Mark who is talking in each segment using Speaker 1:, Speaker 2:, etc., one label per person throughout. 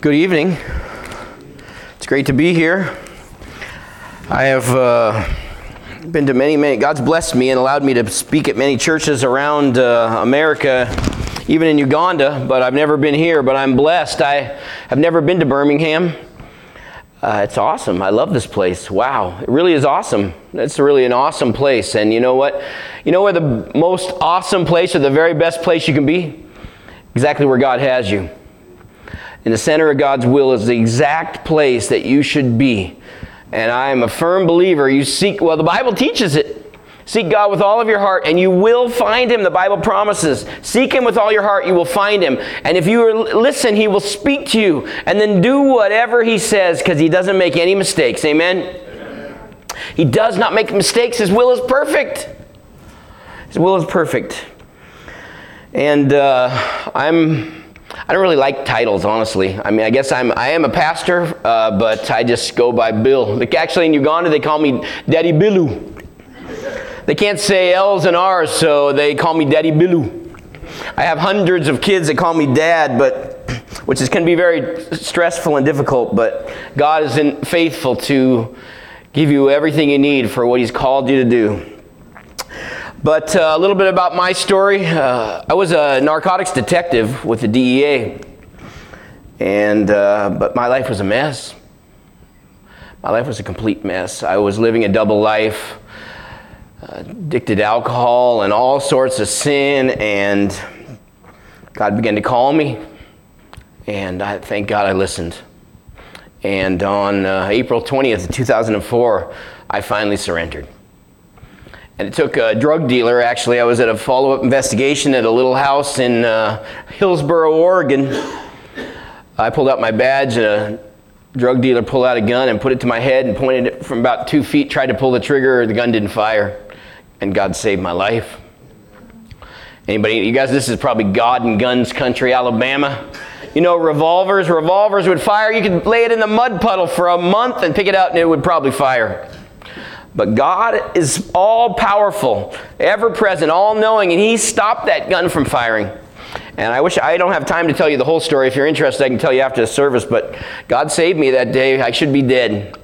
Speaker 1: Good evening. It's great to be here. I have uh, been to many, many, God's blessed me and allowed me to speak at many churches around uh, America, even in Uganda, but I've never been here. But I'm blessed. I have never been to Birmingham. Uh, it's awesome. I love this place. Wow. It really is awesome. It's really an awesome place. And you know what? You know where the most awesome place or the very best place you can be? Exactly where God has you. In the center of God's will is the exact place that you should be. And I am a firm believer. You seek, well, the Bible teaches it. Seek God with all of your heart, and you will find Him. The Bible promises. Seek Him with all your heart, you will find Him. And if you listen, He will speak to you. And then do whatever He says, because He doesn't make any mistakes. Amen? Amen? He does not make mistakes. His will is perfect. His will is perfect. And uh, I'm. I don't really like titles, honestly. I mean, I guess I'm I am a pastor, uh, but I just go by Bill. Like actually, in Uganda, they call me Daddy Bilu. They can't say L's and R's, so they call me Daddy Bilu. I have hundreds of kids that call me Dad, but which is can be very stressful and difficult. But God is in, faithful to give you everything you need for what He's called you to do. But uh, a little bit about my story. Uh, I was a narcotics detective with the DEA, and uh, but my life was a mess. My life was a complete mess. I was living a double life addicted to alcohol and all sorts of sin, and God began to call me, and I thank God I listened. And on uh, April 20th, 2004, I finally surrendered. And it took a drug dealer, actually, I was at a follow up investigation at a little house in uh, Hillsboro, Oregon. I pulled out my badge, and a drug dealer pulled out a gun and put it to my head and pointed it from about two feet, tried to pull the trigger, the gun didn't fire and God saved my life. Anybody, you guys, this is probably God and guns country, Alabama. You know, revolvers, revolvers would fire. You could lay it in the mud puddle for a month and pick it out and it would probably fire. But God is all powerful, ever present, all knowing, and He stopped that gun from firing. And I wish I don't have time to tell you the whole story. If you're interested, I can tell you after the service. But God saved me that day. I should be dead.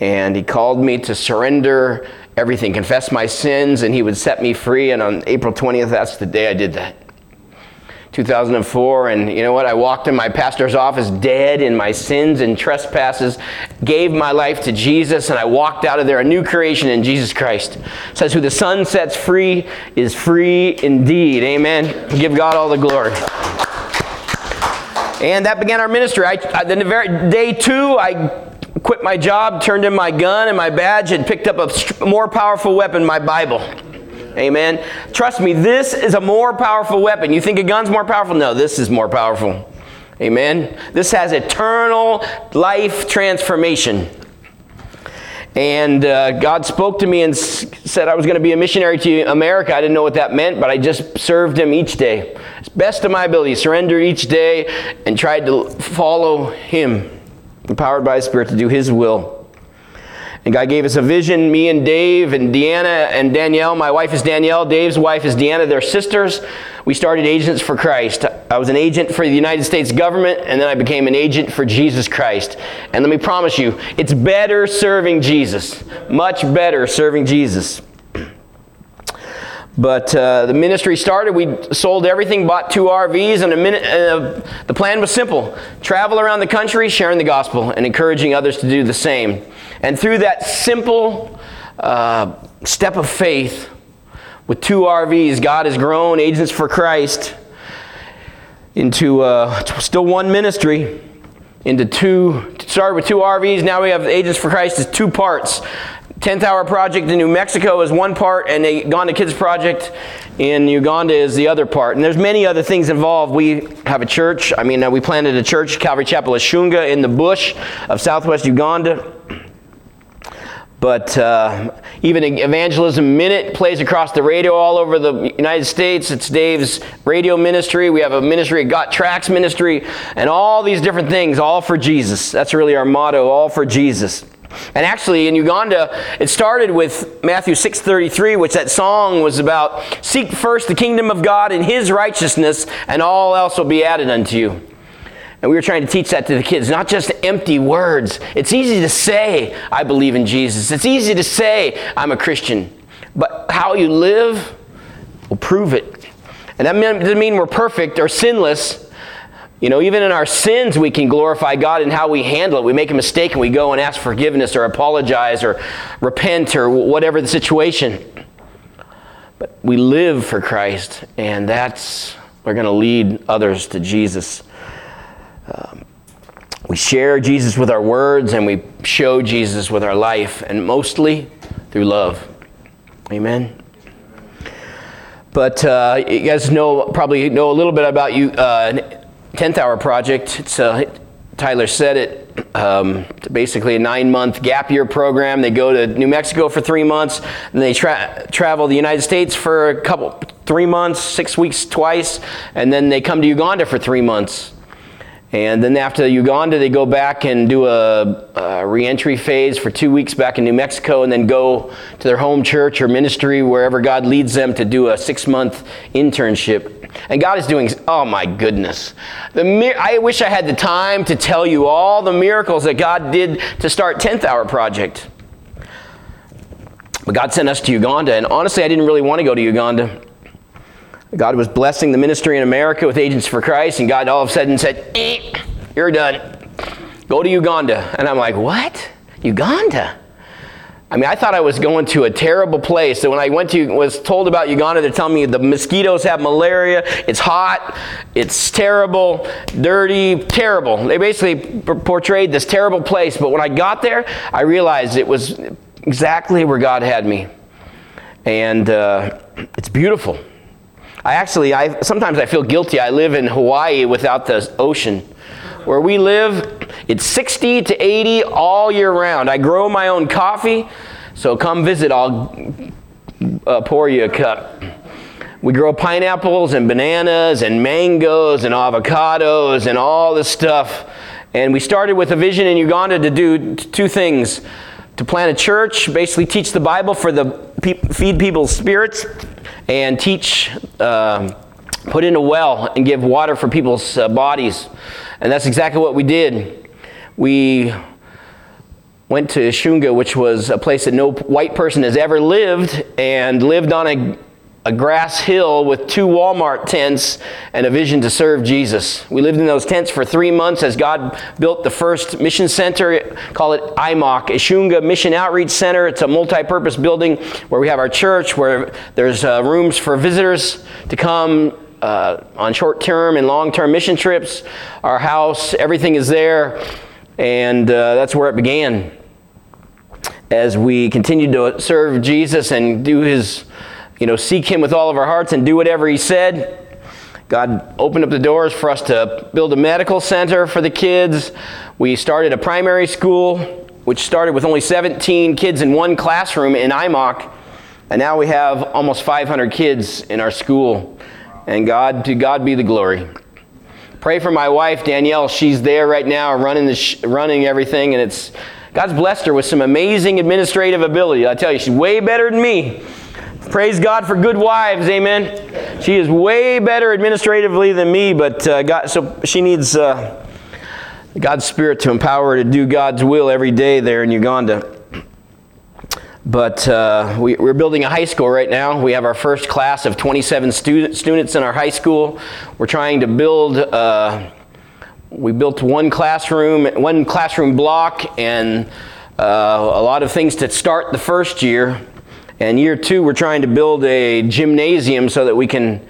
Speaker 1: And He called me to surrender everything, confess my sins, and he would set me free. And on April 20th, that's the day I did that. 2004, and you know what? I walked in my pastor's office dead in my sins and trespasses, gave my life to Jesus, and I walked out of there a new creation in Jesus Christ. It says, Who the Son sets free is free indeed. Amen. Give God all the glory. And that began our ministry. I, I, the very day two, I quit my job, turned in my gun and my badge, and picked up a more powerful weapon, my Bible. Amen. Trust me, this is a more powerful weapon. You think a gun's more powerful? No, this is more powerful. Amen. This has eternal life transformation. And uh, God spoke to me and s- said I was going to be a missionary to America. I didn't know what that meant, but I just served Him each day. As best of my ability, surrendered each day and tried to follow Him empowered by His Spirit to do His will. And God gave us a vision, me and Dave and Deanna and Danielle. My wife is Danielle, Dave's wife is Deanna. They're sisters. We started Agents for Christ. I was an agent for the United States government, and then I became an agent for Jesus Christ. And let me promise you, it's better serving Jesus. Much better serving Jesus. But uh, the ministry started. We sold everything, bought two RVs, and minute, uh, the plan was simple travel around the country, sharing the gospel, and encouraging others to do the same. And through that simple uh, step of faith, with two RVs, God has grown Agents for Christ into uh, still one ministry into two started with two RVs now we have Agents for Christ as two parts 10th Hour Project in New Mexico is one part, and the Uganda Kids Project in Uganda is the other part. And there's many other things involved. We have a church. I mean, uh, we planted a church, Calvary Chapel Shunga, in the bush of southwest Uganda. But uh, even Evangelism Minute plays across the radio all over the United States. It's Dave's radio ministry. We have a ministry, Got Tracks ministry, and all these different things, all for Jesus. That's really our motto, all for Jesus. And actually, in Uganda, it started with Matthew 6:33, which that song was about: "Seek first the kingdom of God and His righteousness, and all else will be added unto you." And we were trying to teach that to the kids, not just empty words. It's easy to say, I believe in Jesus. It's easy to say, I'm a Christian. But how you live will prove it. And that doesn't mean we're perfect or sinless. You know, even in our sins, we can glorify God in how we handle it. We make a mistake and we go and ask forgiveness or apologize or repent or whatever the situation. But we live for Christ, and that's, we're going to lead others to Jesus. Um, we share Jesus with our words and we show Jesus with our life, and mostly through love. Amen. But uh, you guys know probably know a little bit about you. Uh, 10th Hour Project. It's Tyler said it. Um, basically a nine-month gap year program. They go to New Mexico for three months, and they tra- travel the United States for a couple, three months, six weeks twice, and then they come to Uganda for three months. And then after Uganda, they go back and do a, a reentry phase for two weeks back in New Mexico, and then go to their home church or ministry, wherever God leads them, to do a six-month internship. And God is doing, oh my goodness. The, I wish I had the time to tell you all the miracles that God did to start 10th Hour Project. But God sent us to Uganda, and honestly, I didn't really want to go to Uganda. God was blessing the ministry in America with Agents for Christ, and God all of a sudden said, eh, You're done. Go to Uganda. And I'm like, What? Uganda? I mean, I thought I was going to a terrible place. So when I went to, was told about Uganda, they're telling me the mosquitoes have malaria. It's hot. It's terrible, dirty, terrible. They basically portrayed this terrible place. But when I got there, I realized it was exactly where God had me, and uh, it's beautiful. I actually, I sometimes I feel guilty. I live in Hawaii without the ocean. Where we live, it's 60 to 80 all year round. I grow my own coffee, so come visit. I'll uh, pour you a cup. We grow pineapples and bananas and mangoes and avocados and all this stuff. And we started with a vision in Uganda to do two things to plant a church, basically teach the Bible for the feed people's spirits, and teach, uh, put in a well and give water for people's uh, bodies. And that's exactly what we did. We went to Shunga, which was a place that no white person has ever lived, and lived on a a grass hill with two Walmart tents and a vision to serve Jesus. We lived in those tents for three months as God built the first mission center, call it IMOC, Ishunga Mission Outreach Center. It's a multi-purpose building where we have our church, where there's uh, rooms for visitors to come uh, on short-term and long-term mission trips. Our house, everything is there, and uh, that's where it began. As we continued to serve Jesus and do His you know, seek Him with all of our hearts and do whatever He said. God opened up the doors for us to build a medical center for the kids. We started a primary school, which started with only 17 kids in one classroom in IMOC. And now we have almost 500 kids in our school. And God, to God be the glory. Pray for my wife, Danielle. She's there right now running, the sh- running everything. And it's God's blessed her with some amazing administrative ability. I tell you, she's way better than me. Praise God for good wives, amen. She is way better administratively than me, but uh, God, so she needs uh, God's Spirit to empower her to do God's will every day there in Uganda. But uh, we, are building a high school right now. We have our first class of 27 student, students in our high school. We're trying to build. Uh, we built one classroom, one classroom block, and uh, a lot of things to start the first year. And year two, we're trying to build a gymnasium so that we can,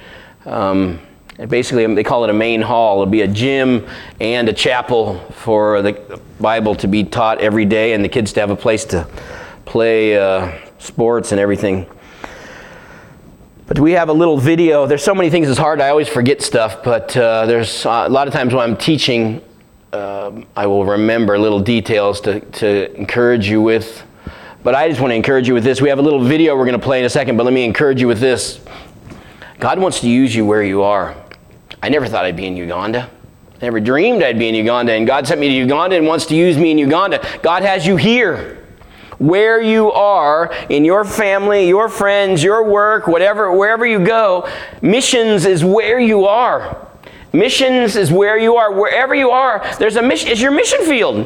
Speaker 1: um, basically, they call it a main hall. It'll be a gym and a chapel for the Bible to be taught every day and the kids to have a place to play uh, sports and everything. But we have a little video. There's so many things it's hard. I always forget stuff, but uh, there's uh, a lot of times when I'm teaching, uh, I will remember little details to, to encourage you with. But I just want to encourage you with this. We have a little video we're going to play in a second, but let me encourage you with this. God wants to use you where you are. I never thought I'd be in Uganda. I never dreamed I'd be in Uganda, and God sent me to Uganda and wants to use me in Uganda. God has you here. Where you are, in your family, your friends, your work, whatever, wherever you go, missions is where you are. Missions is where you are. Wherever you are, there's a mission. It's your mission field.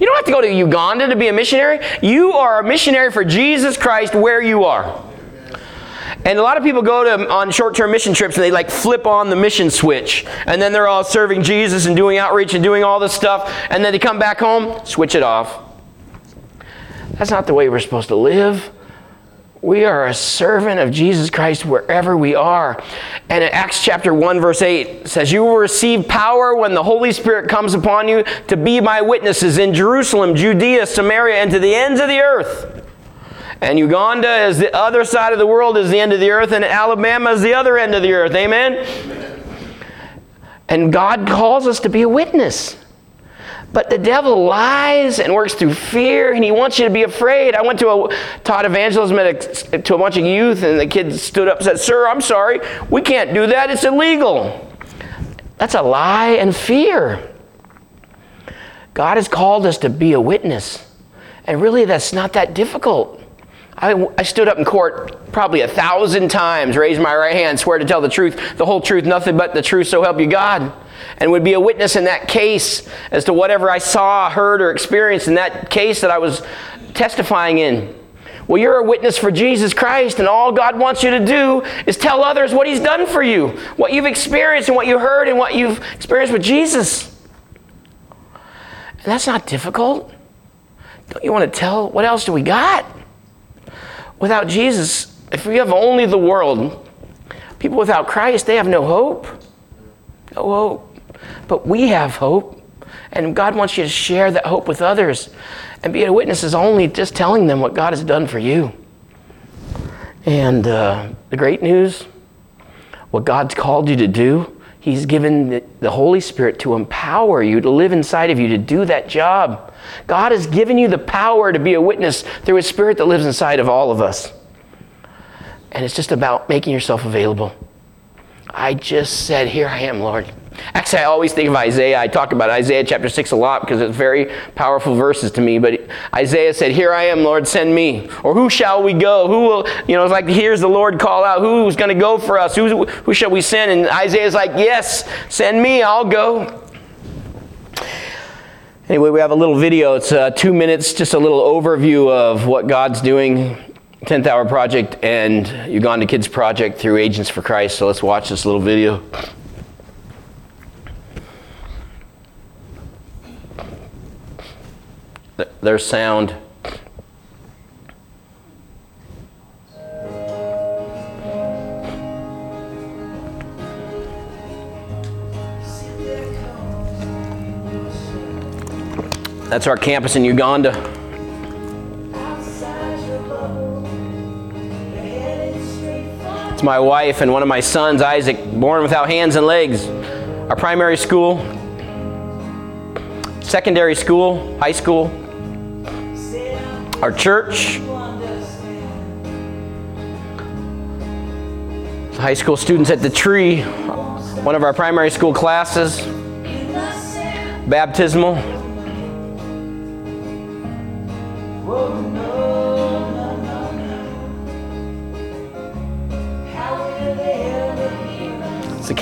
Speaker 1: You don't have to go to Uganda to be a missionary. You are a missionary for Jesus Christ where you are. And a lot of people go to on short-term mission trips and they like flip on the mission switch, and then they're all serving Jesus and doing outreach and doing all this stuff, and then they come back home, switch it off. That's not the way we're supposed to live. We are a servant of Jesus Christ wherever we are. And in Acts chapter 1, verse 8 says, You will receive power when the Holy Spirit comes upon you to be my witnesses in Jerusalem, Judea, Samaria, and to the ends of the earth. And Uganda is the other side of the world, is the end of the earth, and Alabama is the other end of the earth. Amen? Amen. And God calls us to be a witness. But the devil lies and works through fear, and he wants you to be afraid. I went to a taught evangelism a, to a bunch of youth, and the kids stood up and said, Sir, I'm sorry, we can't do that. It's illegal. That's a lie and fear. God has called us to be a witness. And really, that's not that difficult. I, I, stood up in court probably a thousand times, raised my right hand, swear to tell the truth, the whole truth, nothing but the truth, so help you God and would be a witness in that case as to whatever I saw, heard, or experienced in that case that I was testifying in. Well, you're a witness for Jesus Christ, and all God wants you to do is tell others what He's done for you, what you've experienced, and what you heard, and what you've experienced with Jesus. And that's not difficult. Don't you want to tell? What else do we got? Without Jesus, if we have only the world, people without Christ, they have no hope. No hope. But we have hope. And God wants you to share that hope with others. And being a witness is only just telling them what God has done for you. And uh, the great news what God's called you to do, He's given the Holy Spirit to empower you, to live inside of you, to do that job. God has given you the power to be a witness through His Spirit that lives inside of all of us. And it's just about making yourself available. I just said, Here I am, Lord. Actually, I always think of Isaiah. I talk about Isaiah chapter 6 a lot because it's very powerful verses to me. But Isaiah said, Here I am, Lord, send me. Or who shall we go? Who will, you know, it's like, here's the Lord call out. Who's going to go for us? Who, who shall we send? And Isaiah's like, Yes, send me, I'll go. Anyway, we have a little video. It's uh, two minutes, just a little overview of what God's doing 10th Hour Project and Uganda Kids Project through Agents for Christ. So let's watch this little video. their sound. That's our campus in Uganda. It's my wife and one of my sons, Isaac, born without hands and legs. Our primary school, secondary school, high school, our church, high school students at the tree, one of our primary school classes, baptismal.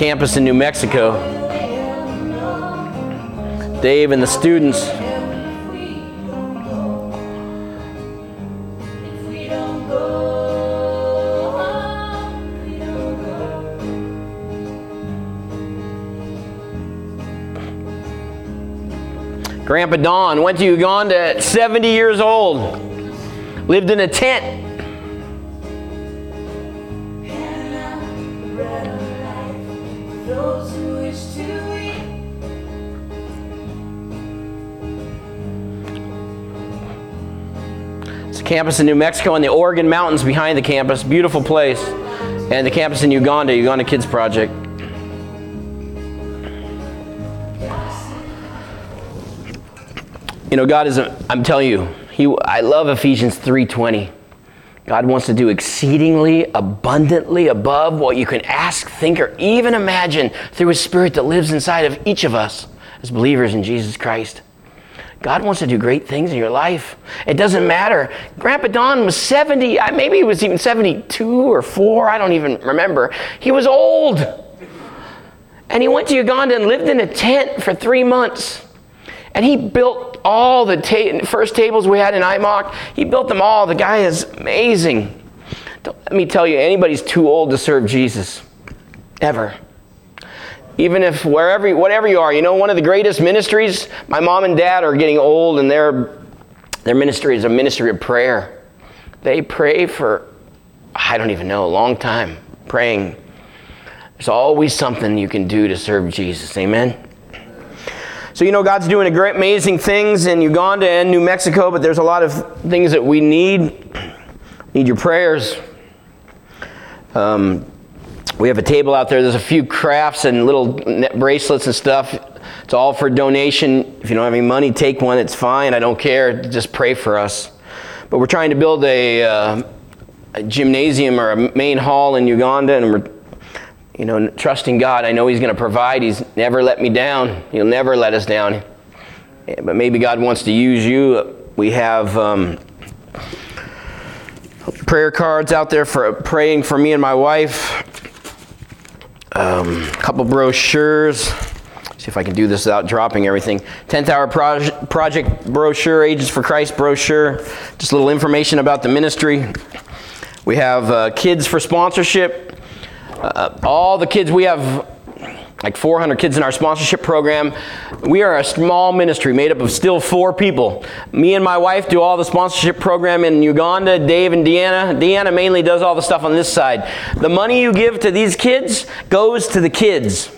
Speaker 1: Campus in New Mexico. Dave and the students Grandpa Don went to Uganda at 70 years old, lived in a tent. Campus in New Mexico and the Organ Mountains behind the campus. Beautiful place. And the campus in Uganda, Uganda Kids Project. You know, God is, I'm telling you, he, I love Ephesians 3.20. God wants to do exceedingly abundantly above what you can ask, think, or even imagine through His Spirit that lives inside of each of us as believers in Jesus Christ. God wants to do great things in your life. It doesn't matter. Grandpa Don was 70, maybe he was even 72 or 4, I don't even remember. He was old. And he went to Uganda and lived in a tent for three months. And he built all the ta- first tables we had in IMOC. He built them all. The guy is amazing. Don't let me tell you, anybody's too old to serve Jesus. Ever. Even if wherever, whatever you are, you know, one of the greatest ministries, my mom and dad are getting old and their, their ministry is a ministry of prayer. They pray for, I don't even know, a long time, praying. There's always something you can do to serve Jesus. Amen? So, you know, God's doing a great, amazing things in Uganda and New Mexico, but there's a lot of things that we need. Need your prayers. Um, we have a table out there. There's a few crafts and little bracelets and stuff. It's all for donation. If you don't have any money, take one. It's fine. I don't care. Just pray for us. But we're trying to build a, uh, a gymnasium or a main hall in Uganda, and we're you know, trusting God. I know He's going to provide. He's never let me down. He'll never let us down. But maybe God wants to use you. We have um, prayer cards out there for praying for me and my wife. Um, couple brochures. See if I can do this without dropping everything. 10th Hour Proj- Project brochure, Agents for Christ brochure. Just a little information about the ministry. We have uh, kids for sponsorship. Uh, all the kids we have like 400 kids in our sponsorship program. We are a small ministry made up of still four people. Me and my wife do all the sponsorship program in Uganda. Dave and Deanna. Deanna mainly does all the stuff on this side. The money you give to these kids goes to the kids.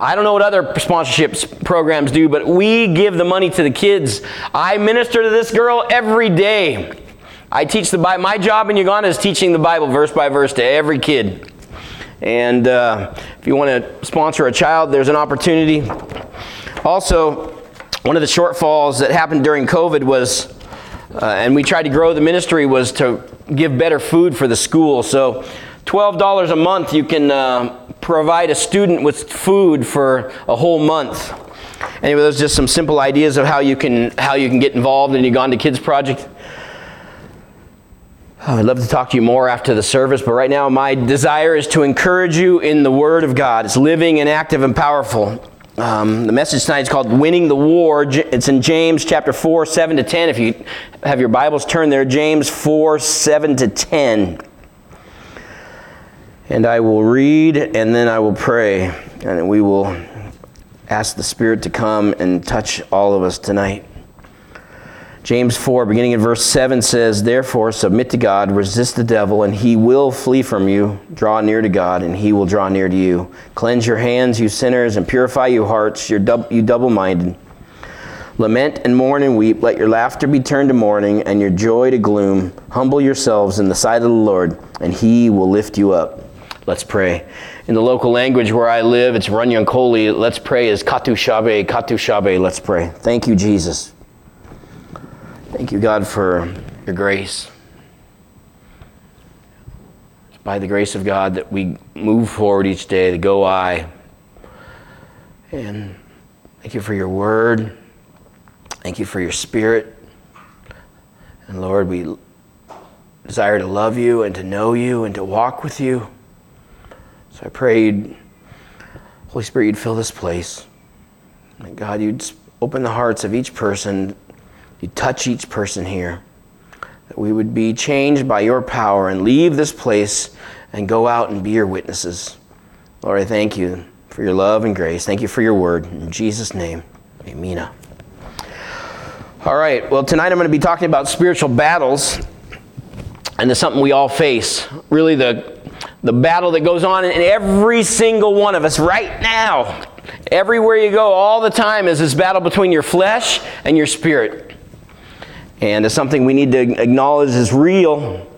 Speaker 1: I don't know what other sponsorship programs do, but we give the money to the kids. I minister to this girl every day. I teach the Bible. My job in Uganda is teaching the Bible verse by verse to every kid. And uh, if you want to sponsor a child, there's an opportunity. Also, one of the shortfalls that happened during COVID was, uh, and we tried to grow the ministry, was to give better food for the school. So, $12 a month, you can uh, provide a student with food for a whole month. Anyway, those are just some simple ideas of how you can how you can get involved in the Uganda Kids Project. Oh, I'd love to talk to you more after the service, but right now my desire is to encourage you in the Word of God. It's living and active and powerful. Um, the message tonight is called Winning the War. It's in James chapter 4, 7 to 10. If you have your Bibles turned there, James 4, 7 to 10. And I will read and then I will pray, and we will ask the Spirit to come and touch all of us tonight. James 4, beginning in verse 7 says, Therefore, submit to God, resist the devil, and he will flee from you. Draw near to God, and he will draw near to you. Cleanse your hands, you sinners, and purify your hearts, you double minded. Lament and mourn and weep. Let your laughter be turned to mourning, and your joy to gloom. Humble yourselves in the sight of the Lord, and he will lift you up. Let's pray. In the local language where I live, it's Runyankoli. Let's pray is Katu Shabe, Katu Shabe. Let's pray. Thank you, Jesus. Thank you, God, for your grace. It's by the grace of God that we move forward each day, to go I. And thank you for your word. Thank you for your spirit. And Lord, we desire to love you and to know you and to walk with you. So I prayed, Holy Spirit, you'd fill this place. And God, you'd open the hearts of each person you touch each person here. That we would be changed by your power and leave this place and go out and be your witnesses. Lord, I thank you for your love and grace. Thank you for your word. In Jesus' name, amen. All right, well, tonight I'm going to be talking about spiritual battles. And it's something we all face. Really, the, the battle that goes on in every single one of us right now. Everywhere you go, all the time, is this battle between your flesh and your spirit. And it's something we need to acknowledge is real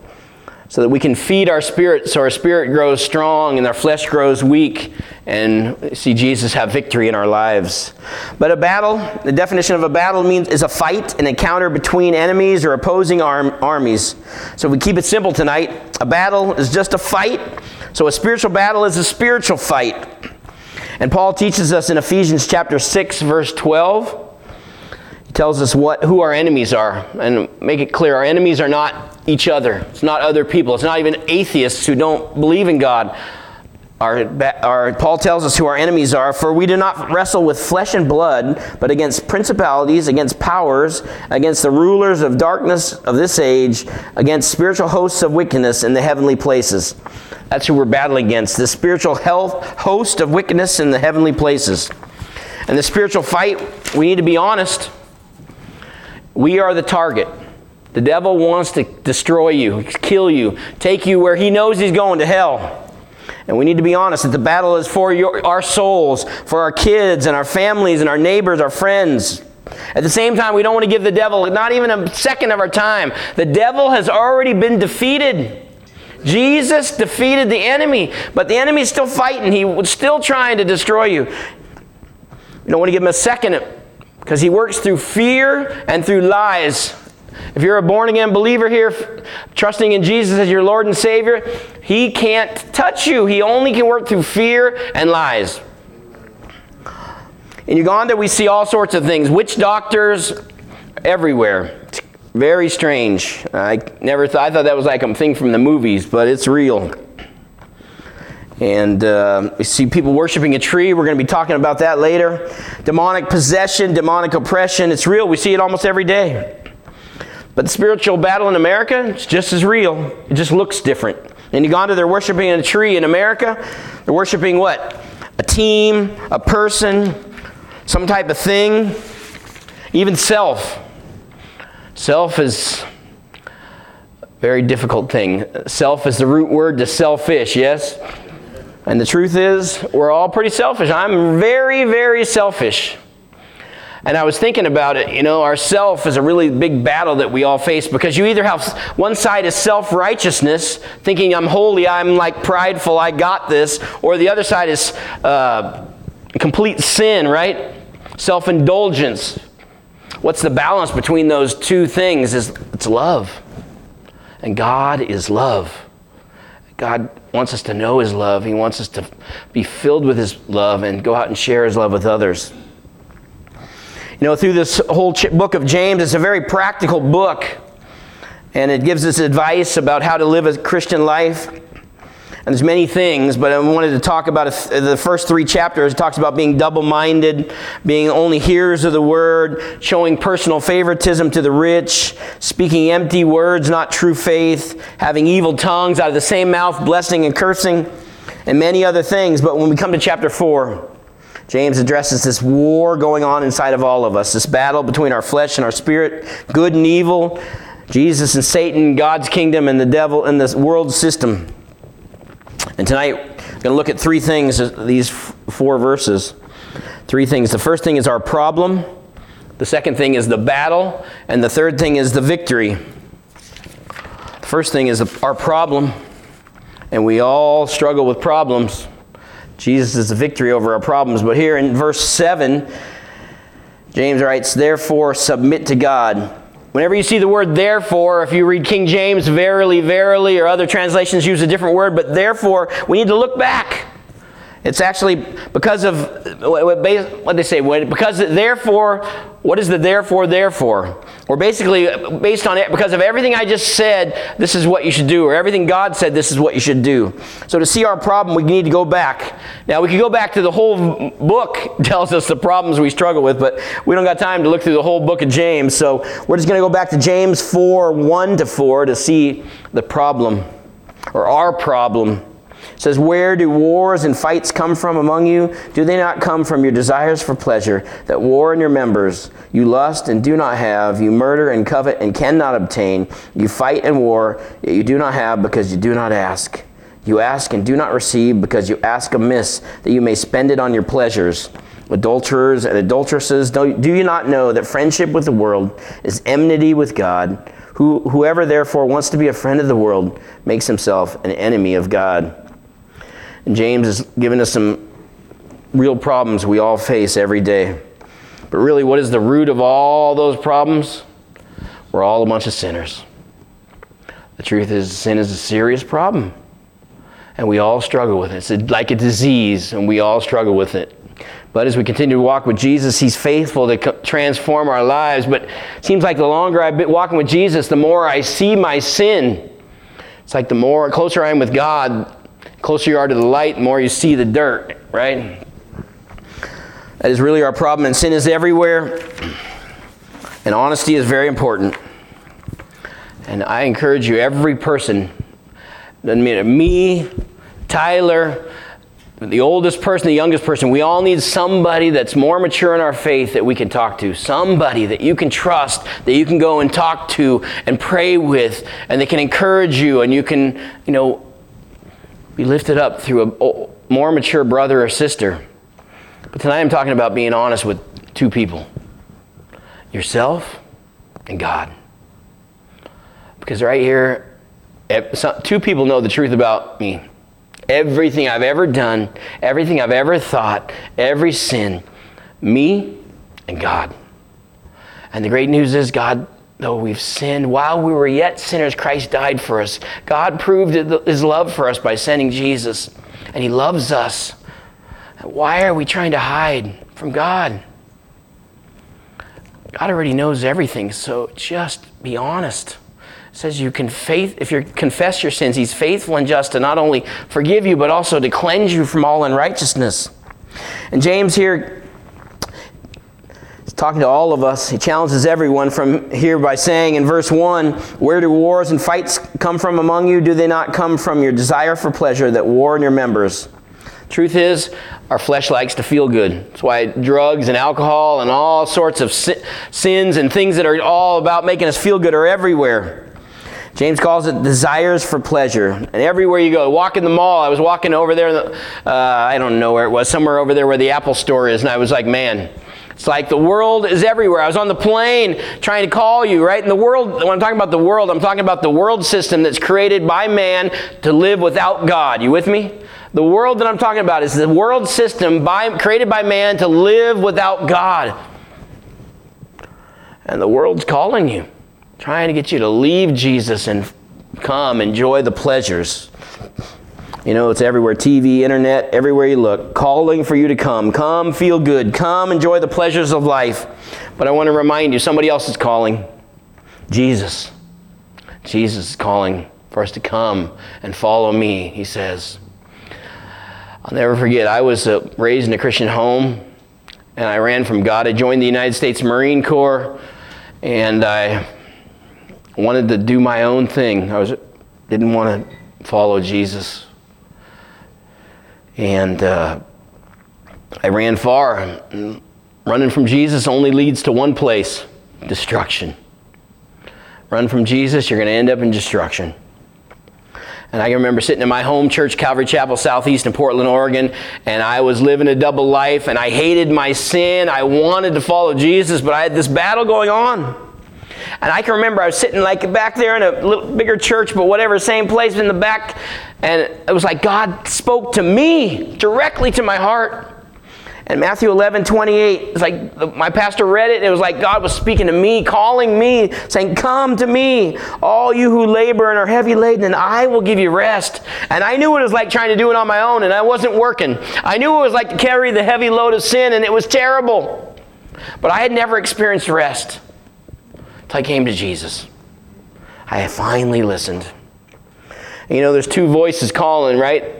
Speaker 1: so that we can feed our spirit so our spirit grows strong and our flesh grows weak and see Jesus have victory in our lives. But a battle, the definition of a battle means is a fight, an encounter between enemies or opposing arm, armies. So if we keep it simple tonight, a battle is just a fight. So a spiritual battle is a spiritual fight. And Paul teaches us in Ephesians chapter 6 verse 12 tells us what who our enemies are and make it clear our enemies are not each other it's not other people it's not even atheists who don't believe in god our, our, Paul tells us who our enemies are. For we do not wrestle with flesh and blood, but against principalities, against powers, against the rulers of darkness of this age, against spiritual hosts of wickedness in the heavenly places. That's who we're battling against. The spiritual health host of wickedness in the heavenly places. And the spiritual fight, we need to be honest. We are the target. The devil wants to destroy you, kill you, take you where he knows he's going to hell. And we need to be honest that the battle is for your, our souls, for our kids and our families and our neighbors, our friends. At the same time, we don't want to give the devil not even a second of our time. The devil has already been defeated. Jesus defeated the enemy, but the enemy is still fighting. He was still trying to destroy you. You don't want to give him a second because he works through fear and through lies. If you're a born again believer here, trusting in Jesus as your Lord and Savior, He can't touch you. He only can work through fear and lies. In Uganda, we see all sorts of things witch doctors everywhere. It's very strange. I never thought, I thought that was like a thing from the movies, but it's real. And uh, we see people worshiping a tree. We're going to be talking about that later. Demonic possession, demonic oppression. It's real. We see it almost every day. But the spiritual battle in America, it's just as real. It just looks different. In Uganda, they're worshiping a tree. In America, they're worshiping what? A team, a person, some type of thing, even self. Self is a very difficult thing. Self is the root word to selfish, yes? And the truth is, we're all pretty selfish. I'm very, very selfish. And I was thinking about it, you know, ourself is a really big battle that we all face because you either have one side is self righteousness, thinking I'm holy, I'm like prideful, I got this, or the other side is uh, complete sin, right? Self indulgence. What's the balance between those two things? Is it's love. And God is love. God wants us to know His love. He wants us to be filled with His love and go out and share His love with others. You know, through this whole book of James, it's a very practical book. And it gives us advice about how to live a Christian life. And there's many things, but I wanted to talk about the first three chapters. It talks about being double minded, being only hearers of the word, showing personal favoritism to the rich, speaking empty words, not true faith, having evil tongues out of the same mouth, blessing and cursing, and many other things. But when we come to chapter 4, James addresses this war going on inside of all of us, this battle between our flesh and our spirit, good and evil, Jesus and Satan, God's kingdom and the devil and the world system. And tonight, I'm going to look at three things, uh, these four verses. Three things. The first thing is our problem, the second thing is the battle, and the third thing is the victory. The first thing is our problem, and we all struggle with problems. Jesus is the victory over our problems. But here in verse 7, James writes, Therefore, submit to God. Whenever you see the word therefore, if you read King James, verily, verily, or other translations use a different word, but therefore, we need to look back. It's actually because of what they say, because therefore, what is the therefore, therefore? Or basically, based on it, because of everything I just said, this is what you should do, or everything God said, this is what you should do. So to see our problem, we need to go back. Now, we can go back to the whole book, tells us the problems we struggle with, but we don't got time to look through the whole book of James. So we're just going to go back to James 4 1 to 4 to see the problem, or our problem it says, Where do wars and fights come from among you? Do they not come from your desires for pleasure that war in your members? You lust and do not have. You murder and covet and cannot obtain. You fight and war, yet you do not have because you do not ask. You ask and do not receive because you ask amiss that you may spend it on your pleasures. Adulterers and adulteresses, do you not know that friendship with the world is enmity with God? Who, whoever therefore wants to be a friend of the world makes himself an enemy of God. And James is giving us some real problems we all face every day. But really, what is the root of all those problems? We're all a bunch of sinners. The truth is, sin is a serious problem. And we all struggle with it. It's like a disease, and we all struggle with it. But as we continue to walk with Jesus, He's faithful to transform our lives. But it seems like the longer I've been walking with Jesus, the more I see my sin. It's like the more closer I am with God, closer you are to the light, the more you see the dirt, right? That is really our problem, and sin is everywhere, and honesty is very important. And I encourage you, every person, doesn't mean me, Tyler, the oldest person, the youngest person, we all need somebody that's more mature in our faith that we can talk to. Somebody that you can trust, that you can go and talk to and pray with, and they can encourage you, and you can, you know, be lifted up through a more mature brother or sister. But tonight I'm talking about being honest with two people yourself and God. Because right here, two people know the truth about me. Everything I've ever done, everything I've ever thought, every sin, me and God. And the great news is, God, though we've sinned, while we were yet sinners, Christ died for us. God proved his love for us by sending Jesus, and he loves us. Why are we trying to hide from God? God already knows everything, so just be honest says you can faith if you confess your sins he's faithful and just to not only forgive you but also to cleanse you from all unrighteousness and james here talking to all of us he challenges everyone from here by saying in verse 1 where do wars and fights come from among you do they not come from your desire for pleasure that war in your members truth is our flesh likes to feel good. That's why drugs and alcohol and all sorts of sins and things that are all about making us feel good are everywhere. James calls it desires for pleasure. And everywhere you go, walk in the mall. I was walking over there, uh, I don't know where it was, somewhere over there where the Apple store is, and I was like, man, it's like the world is everywhere. I was on the plane trying to call you, right? And the world, when I'm talking about the world, I'm talking about the world system that's created by man to live without God. You with me? The world that I'm talking about is the world system by, created by man to live without God. And the world's calling you trying to get you to leave Jesus and come enjoy the pleasures. You know, it's everywhere TV, internet, everywhere you look, calling for you to come. Come, feel good. Come, enjoy the pleasures of life. But I want to remind you somebody else is calling Jesus. Jesus is calling for us to come and follow me, he says. I'll never forget, I was uh, raised in a Christian home and I ran from God. I joined the United States Marine Corps and I wanted to do my own thing. I was, didn't want to follow Jesus. And uh, I ran far. Running from Jesus only leads to one place destruction. Run from Jesus, you're going to end up in destruction. And I can remember sitting in my home church, Calvary Chapel, Southeast in Portland, Oregon, and I was living a double life, and I hated my sin. I wanted to follow Jesus, but I had this battle going on. And I can remember I was sitting like back there in a little bigger church, but whatever, same place in the back. And it was like God spoke to me directly to my heart. And Matthew 11, 28, it's like my pastor read it, and it was like God was speaking to me, calling me, saying, Come to me, all you who labor and are heavy laden, and I will give you rest. And I knew what it was like trying to do it on my own, and I wasn't working. I knew what it was like to carry the heavy load of sin, and it was terrible. But I had never experienced rest I came to Jesus. I finally listened. You know, there's two voices calling, right?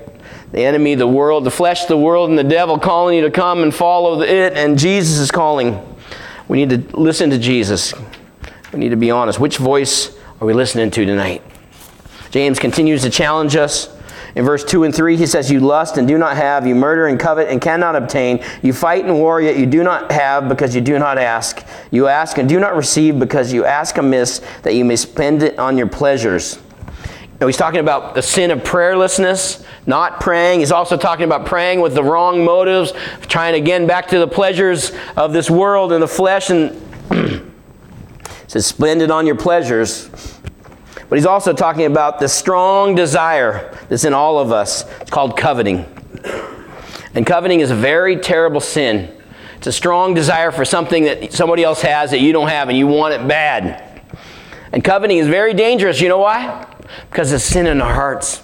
Speaker 1: The enemy, the world, the flesh, the world, and the devil calling you to come and follow it, and Jesus is calling. We need to listen to Jesus. We need to be honest. Which voice are we listening to tonight? James continues to challenge us. In verse 2 and 3, he says, You lust and do not have, you murder and covet and cannot obtain, you fight and war, yet you do not have because you do not ask. You ask and do not receive because you ask amiss, that you may spend it on your pleasures. Now, he's talking about the sin of prayerlessness, not praying. He's also talking about praying with the wrong motives, trying again back to the pleasures of this world and the flesh. And says, spend it on your pleasures. But he's also talking about the strong desire that's in all of us. It's called coveting. And coveting is a very terrible sin. It's a strong desire for something that somebody else has that you don't have and you want it bad. And coveting is very dangerous. You know why? Because it's sin in our hearts.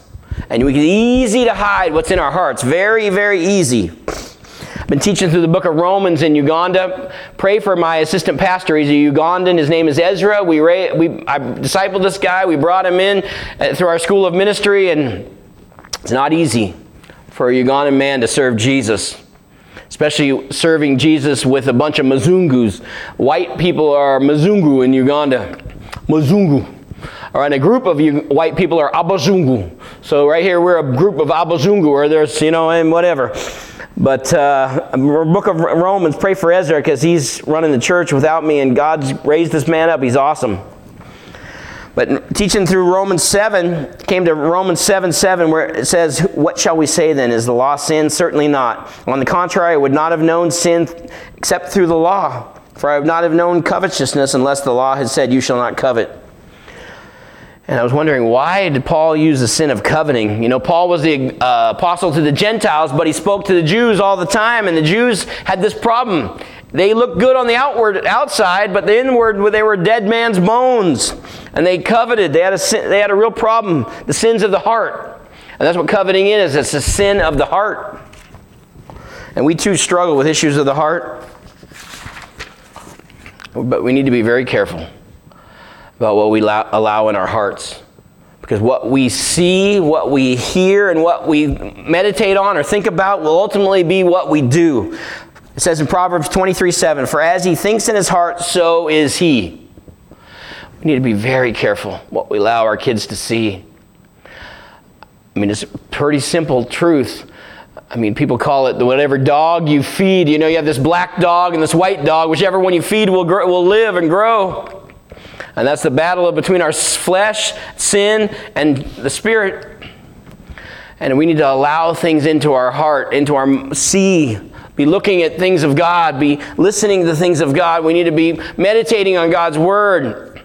Speaker 1: And we can easy to hide what's in our hearts. Very, very easy. Been teaching through the book of Romans in Uganda. Pray for my assistant pastor. He's a Ugandan. His name is Ezra. We, we I discipled this guy. We brought him in uh, through our school of ministry, and It's not easy for a Ugandan man to serve Jesus, especially serving Jesus with a bunch of Mzungus. White people are Mzungu in Uganda. Mzungu. All right, a group of you white people are Abazungu. So right here we're a group of Abazungu, or there's, you know, and whatever. But uh, book of Romans, pray for Ezra because he's running the church without me, and God's raised this man up. He's awesome. But teaching through Romans 7, came to Romans 7 7, where it says, What shall we say then? Is the law sin? Certainly not. On the contrary, I would not have known sin except through the law. For I would not have known covetousness unless the law had said, You shall not covet. And I was wondering, why did Paul use the sin of coveting? You know, Paul was the uh, apostle to the Gentiles, but he spoke to the Jews all the time, and the Jews had this problem. They looked good on the outward outside, but the inward they were dead man's bones, and they coveted. They had a sin, they had a real problem, the sins of the heart, and that's what coveting is. It's a sin of the heart, and we too struggle with issues of the heart, but we need to be very careful about what we allow in our hearts. Because what we see, what we hear, and what we meditate on or think about will ultimately be what we do. It says in Proverbs 23 7, For as he thinks in his heart, so is he. We need to be very careful what we allow our kids to see. I mean, it's a pretty simple truth. I mean, people call it the whatever dog you feed. You know, you have this black dog and this white dog. Whichever one you feed will, grow, will live and grow. And that's the battle between our flesh, sin, and the spirit. And we need to allow things into our heart, into our see be looking at things of God, be listening to the things of God. We need to be meditating on God's Word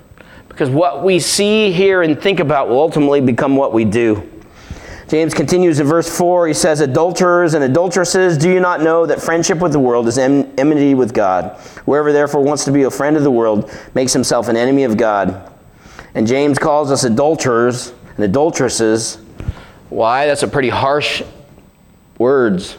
Speaker 1: because what we see, hear, and think about will ultimately become what we do. James continues in verse 4. He says, Adulterers and adulteresses, do you not know that friendship with the world is enmity with God? Whoever therefore wants to be a friend of the world makes himself an enemy of God. And James calls us adulterers and adulteresses. Why? That's a pretty harsh words.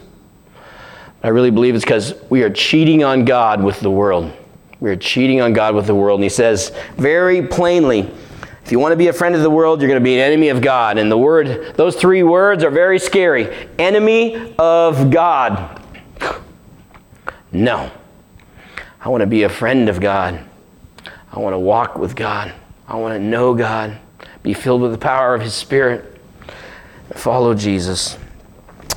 Speaker 1: I really believe it's because we are cheating on God with the world. We are cheating on God with the world. And he says very plainly, if you want to be a friend of the world, you're going to be an enemy of God. And the word, those three words are very scary. Enemy of God. No. I want to be a friend of God. I want to walk with God. I want to know God, be filled with the power of His Spirit, follow Jesus.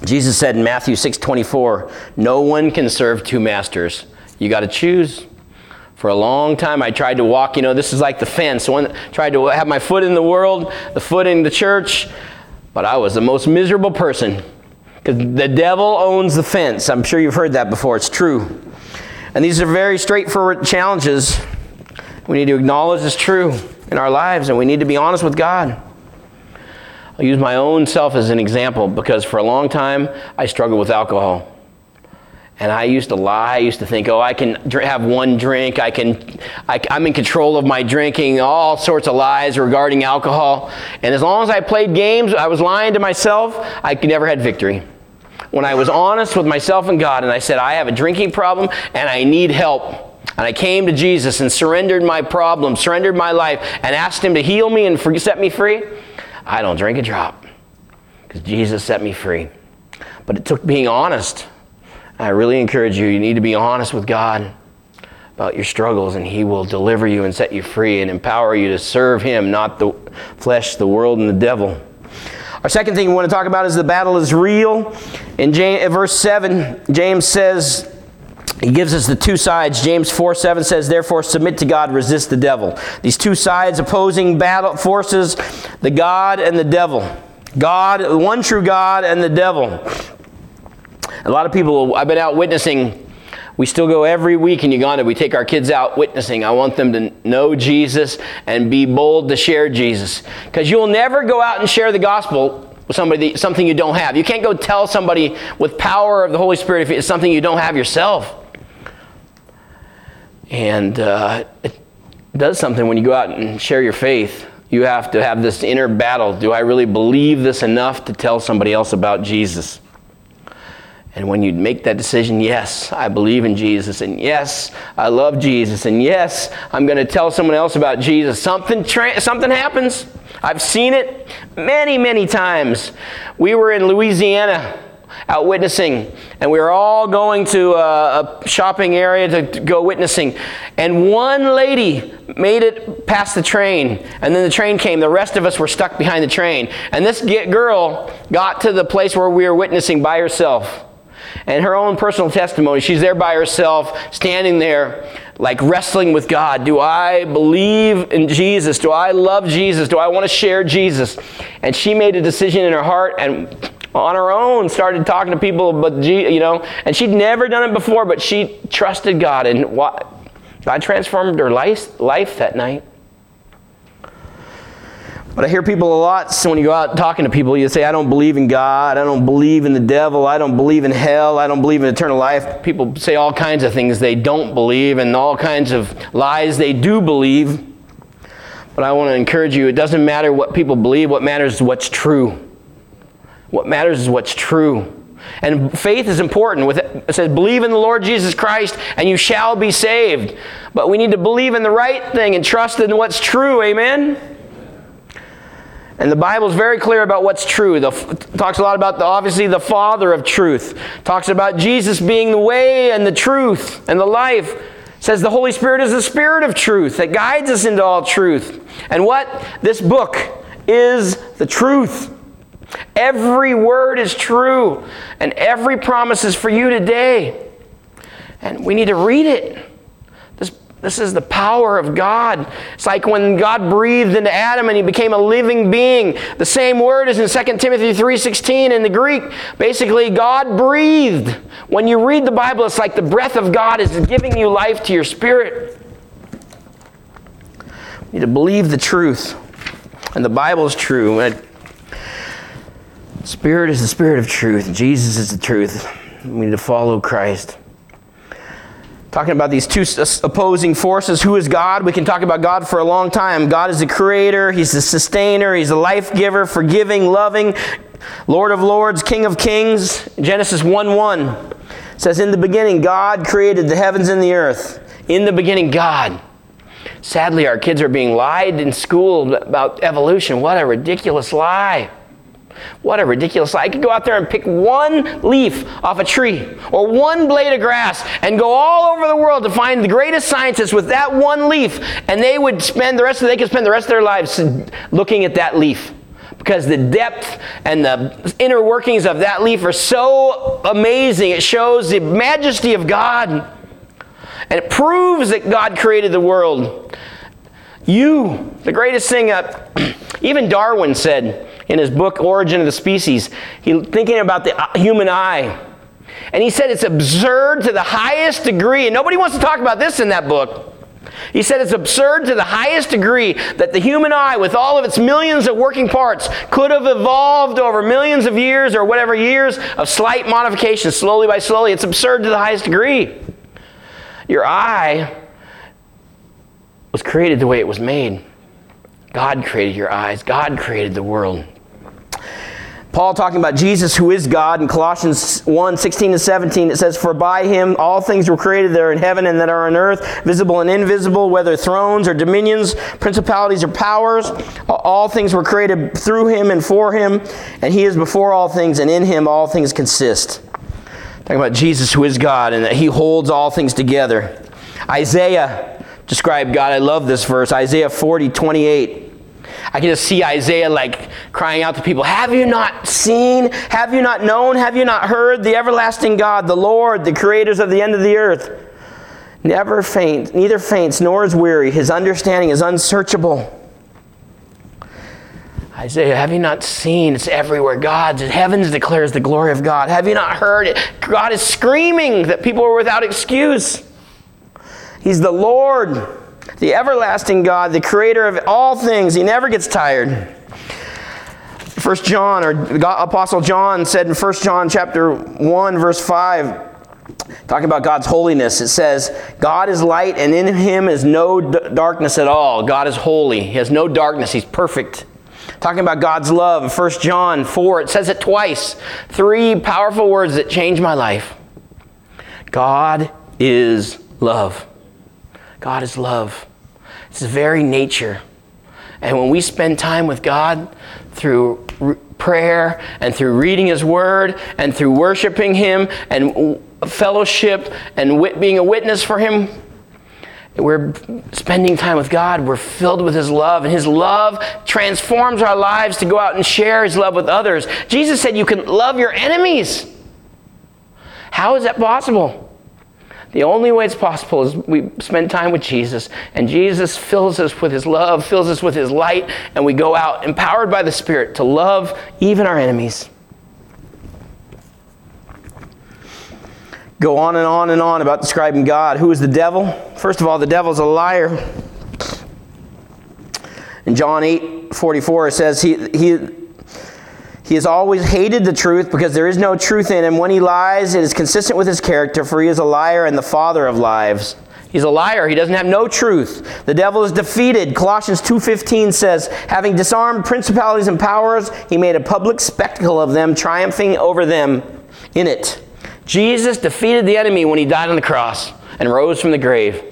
Speaker 1: Jesus said in Matthew 6:24, "No one can serve two masters. You got to choose." For a long time, I tried to walk. You know, this is like the fence. One tried to have my foot in the world, the foot in the church, but I was the most miserable person because the devil owns the fence. I'm sure you've heard that before. It's true. And these are very straightforward challenges. We need to acknowledge it's true in our lives, and we need to be honest with God. I'll use my own self as an example because for a long time I struggled with alcohol. And I used to lie. I used to think, oh, I can have one drink. I can, I, am in control of my drinking. All sorts of lies regarding alcohol. And as long as I played games, I was lying to myself. I never had victory. When I was honest with myself and God, and I said, I have a drinking problem and I need help. And I came to Jesus and surrendered my problem, surrendered my life, and asked Him to heal me and set me free. I don't drink a drop because Jesus set me free. But it took being honest. I really encourage you, you need to be honest with God about your struggles, and He will deliver you and set you free and empower you to serve Him, not the flesh, the world, and the devil. Our second thing we want to talk about is the battle is real. In James, uh, verse 7, James says, he gives us the two sides. James 4 7 says, Therefore, submit to God, resist the devil. These two sides, opposing battle forces, the God and the devil. God, one true God, and the devil. A lot of people, I've been out witnessing. We still go every week in Uganda. We take our kids out witnessing. I want them to know Jesus and be bold to share Jesus. Because you'll never go out and share the gospel with somebody something you don't have. You can't go tell somebody with power of the Holy Spirit if it's something you don't have yourself. And uh, it does something when you go out and share your faith. You have to have this inner battle. Do I really believe this enough to tell somebody else about Jesus? And when you make that decision, yes, I believe in Jesus, and yes, I love Jesus, and yes, I'm going to tell someone else about Jesus, something, tra- something happens. I've seen it many, many times. We were in Louisiana out witnessing, and we were all going to a, a shopping area to, to, go witnessing. And one lady made it past the train, and then the train came. The rest of us were stuck behind the train. And this girl got to the place where we were witnessing by herself. And her own personal testimony, she's there by herself, standing there, like wrestling with God. Do I believe in Jesus? Do I love Jesus? Do I want to share Jesus? And she made a decision in her heart, and on her own started talking to people but you know and she'd never done it before but she trusted god and what god transformed her life, life that night but i hear people a lot so when you go out talking to people you say i don't believe in god i don't believe in the devil i don't believe in hell i don't believe in eternal life people say all kinds of things they don't believe and all kinds of lies they do believe but i want to encourage you it doesn't matter what people believe what matters is what's true what matters is what's true. And faith is important. With it, it says, believe in the Lord Jesus Christ and you shall be saved. But we need to believe in the right thing and trust in what's true. Amen? And the Bible is very clear about what's true. The, talks a lot about, the, obviously, the Father of truth. Talks about Jesus being the way and the truth and the life. Says the Holy Spirit is the Spirit of truth that guides us into all truth. And what? This book is the truth. Every word is true, and every promise is for you today. And we need to read it. This, is the power of God. It's like when God breathed into Adam and he became a living being. The same word is in 2 Timothy 3:16 in the Greek. Basically, God breathed. When you read the Bible, it's like the breath of God is giving you life to your spirit. You need to believe the truth. And the Bible is true. Spirit is the spirit of truth. Jesus is the truth. We need to follow Christ. Talking about these two opposing forces. Who is God? We can talk about God for a long time. God is the creator, He's the sustainer, He's the life giver, forgiving, loving, Lord of lords, King of kings. Genesis 1 1 says, In the beginning, God created the heavens and the earth. In the beginning, God. Sadly, our kids are being lied in school about evolution. What a ridiculous lie. What a ridiculous lie. I could go out there and pick one leaf off a tree or one blade of grass and go all over the world to find the greatest scientists with that one leaf, and they would spend the rest of they could spend the rest of their lives looking at that leaf. Because the depth and the inner workings of that leaf are so amazing. It shows the majesty of God. And it proves that God created the world. You, the greatest thing, uh, even Darwin said, in his book Origin of the Species, he thinking about the uh, human eye. And he said it's absurd to the highest degree, and nobody wants to talk about this in that book. He said it's absurd to the highest degree that the human eye, with all of its millions of working parts, could have evolved over millions of years or whatever years of slight modification, slowly by slowly. It's absurd to the highest degree. Your eye was created the way it was made. God created your eyes, God created the world. Paul talking about Jesus who is God in Colossians 1 16 to 17, it says, For by him all things were created that are in heaven and that are on earth, visible and invisible, whether thrones or dominions, principalities or powers. All things were created through him and for him, and he is before all things, and in him all things consist. Talking about Jesus who is God and that he holds all things together. Isaiah described God. I love this verse. Isaiah 40 28. I can just see Isaiah like crying out to people, Have you not seen? Have you not known? Have you not heard? The everlasting God, the Lord, the creators of the end of the earth, never faints, neither faints nor is weary. His understanding is unsearchable. Isaiah, have you not seen? It's everywhere. God's heavens declares the glory of God. Have you not heard it? God is screaming that people are without excuse. He's the Lord the everlasting God, the creator of all things. He never gets tired. First John, or Apostle John said in First John chapter 1, verse 5, talking about God's holiness, it says, God is light, and in him is no d- darkness at all. God is holy. He has no darkness. He's perfect. Talking about God's love, 1 John 4, it says it twice. Three powerful words that change my life. God is love. God is love. It's his very nature. And when we spend time with God through r- prayer and through reading His Word and through worshiping Him and w- fellowship and w- being a witness for Him, we're spending time with God. We're filled with His love, and His love transforms our lives to go out and share His love with others. Jesus said, You can love your enemies. How is that possible? The only way it's possible is we spend time with Jesus, and Jesus fills us with His love, fills us with His light, and we go out empowered by the Spirit to love even our enemies. Go on and on and on about describing God. Who is the devil? First of all, the devil's a liar. In John 8 44, it says, He, he he has always hated the truth because there is no truth in him. When he lies, it is consistent with his character, for he is a liar and the father of lies. He's a liar. He doesn't have no truth. The devil is defeated. Colossians 2:15 says, "Having disarmed principalities and powers, he made a public spectacle of them, triumphing over them in it." Jesus defeated the enemy when he died on the cross and rose from the grave.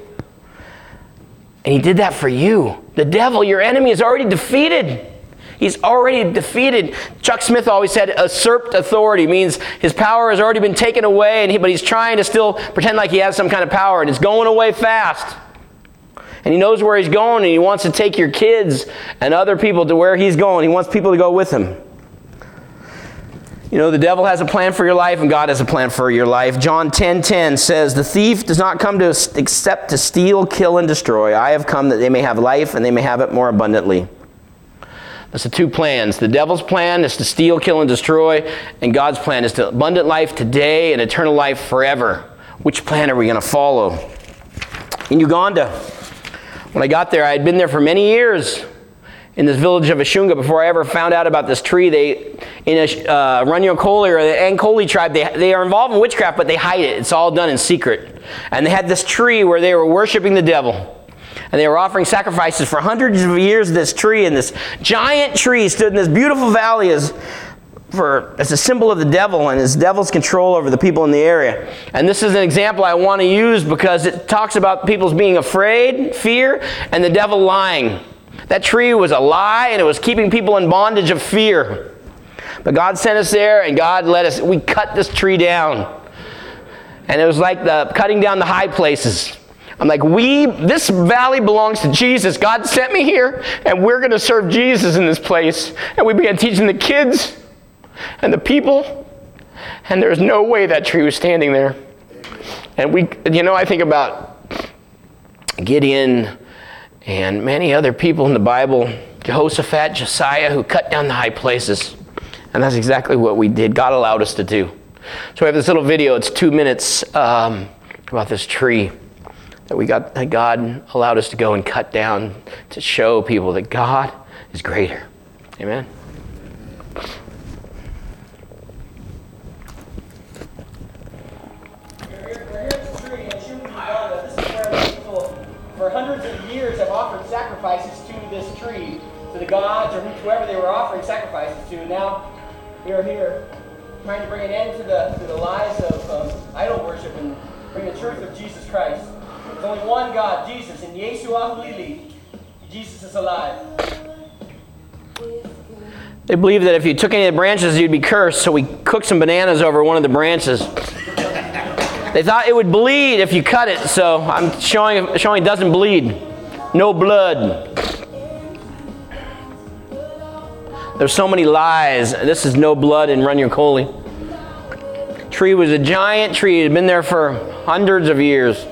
Speaker 1: And he did that for you. The devil, your enemy, is already defeated. He's already defeated. Chuck Smith always said usurped authority means his power has already been taken away, and he, but he's trying to still pretend like he has some kind of power, and it's going away fast. And he knows where he's going, and he wants to take your kids and other people to where he's going. He wants people to go with him. You know, the devil has a plan for your life, and God has a plan for your life. John 10 10 says, The thief does not come to except to steal, kill, and destroy. I have come that they may have life, and they may have it more abundantly. That's the two plans. The devil's plan is to steal, kill, and destroy, and God's plan is to abundant life today and eternal life forever. Which plan are we going to follow? In Uganda, when I got there, I had been there for many years in this village of Ashunga before I ever found out about this tree. They, in a, uh, Runyankole or the Ankole tribe, they, they are involved in witchcraft, but they hide it. It's all done in secret. And they had this tree where they were worshiping the devil. And they were offering sacrifices for hundreds of years this tree, and this giant tree stood in this beautiful valley as, for, as a symbol of the devil and his devil's control over the people in the area. And this is an example I want to use because it talks about people's being afraid, fear, and the devil lying. That tree was a lie, and it was keeping people in bondage of fear. But God sent us there, and God let us, we cut this tree down. And it was like the cutting down the high places. I'm like, we, this valley belongs to Jesus. God sent me here, and we're going to serve Jesus in this place. And we began teaching the kids and the people, and there's no way that tree was standing there. And we, you know, I think about Gideon and many other people in the Bible, Jehoshaphat, Josiah, who cut down the high places. And that's exactly what we did. God allowed us to do. So we have this little video, it's two minutes um, about this tree that we got that God allowed us to go and cut down to show people that God is greater. Amen. For hundreds of years have offered sacrifices to this tree, to the gods or whoever they were offering sacrifices to. Now we're here trying to bring an end to the, to the lies of um, idol worship and bring the truth of Jesus Christ. There's only one God, Jesus, and Yeshua Hulili. Jesus is alive. They believe that if you took any of the branches, you'd be cursed, so we cooked some bananas over one of the branches. They thought it would bleed if you cut it, so I'm showing, showing it doesn't bleed. No blood. There's so many lies. This is no blood in Runyankole. Tree was a giant tree. It had been there for hundreds of years.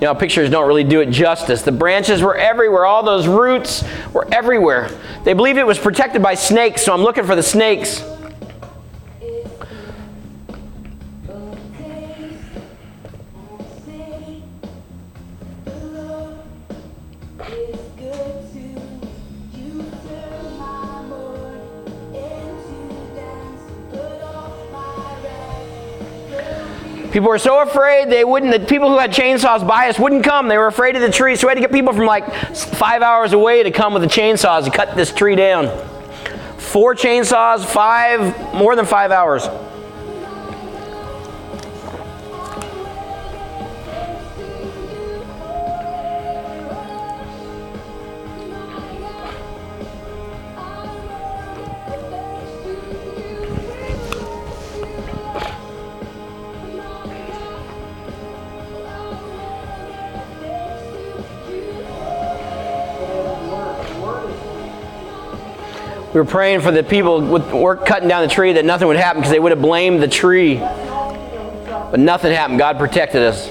Speaker 1: You know, pictures don't really do it justice. The branches were everywhere. All those roots were everywhere. They believed it was protected by snakes, so I'm looking for the snakes. People were so afraid they wouldn't, the people who had chainsaws by us wouldn't come. They were afraid of the tree. So we had to get people from like five hours away to come with the chainsaws to cut this tree down. Four chainsaws, five, more than five hours. We were praying for the people with work cutting down the tree that nothing would happen because they would have blamed the tree. But nothing happened. God protected us.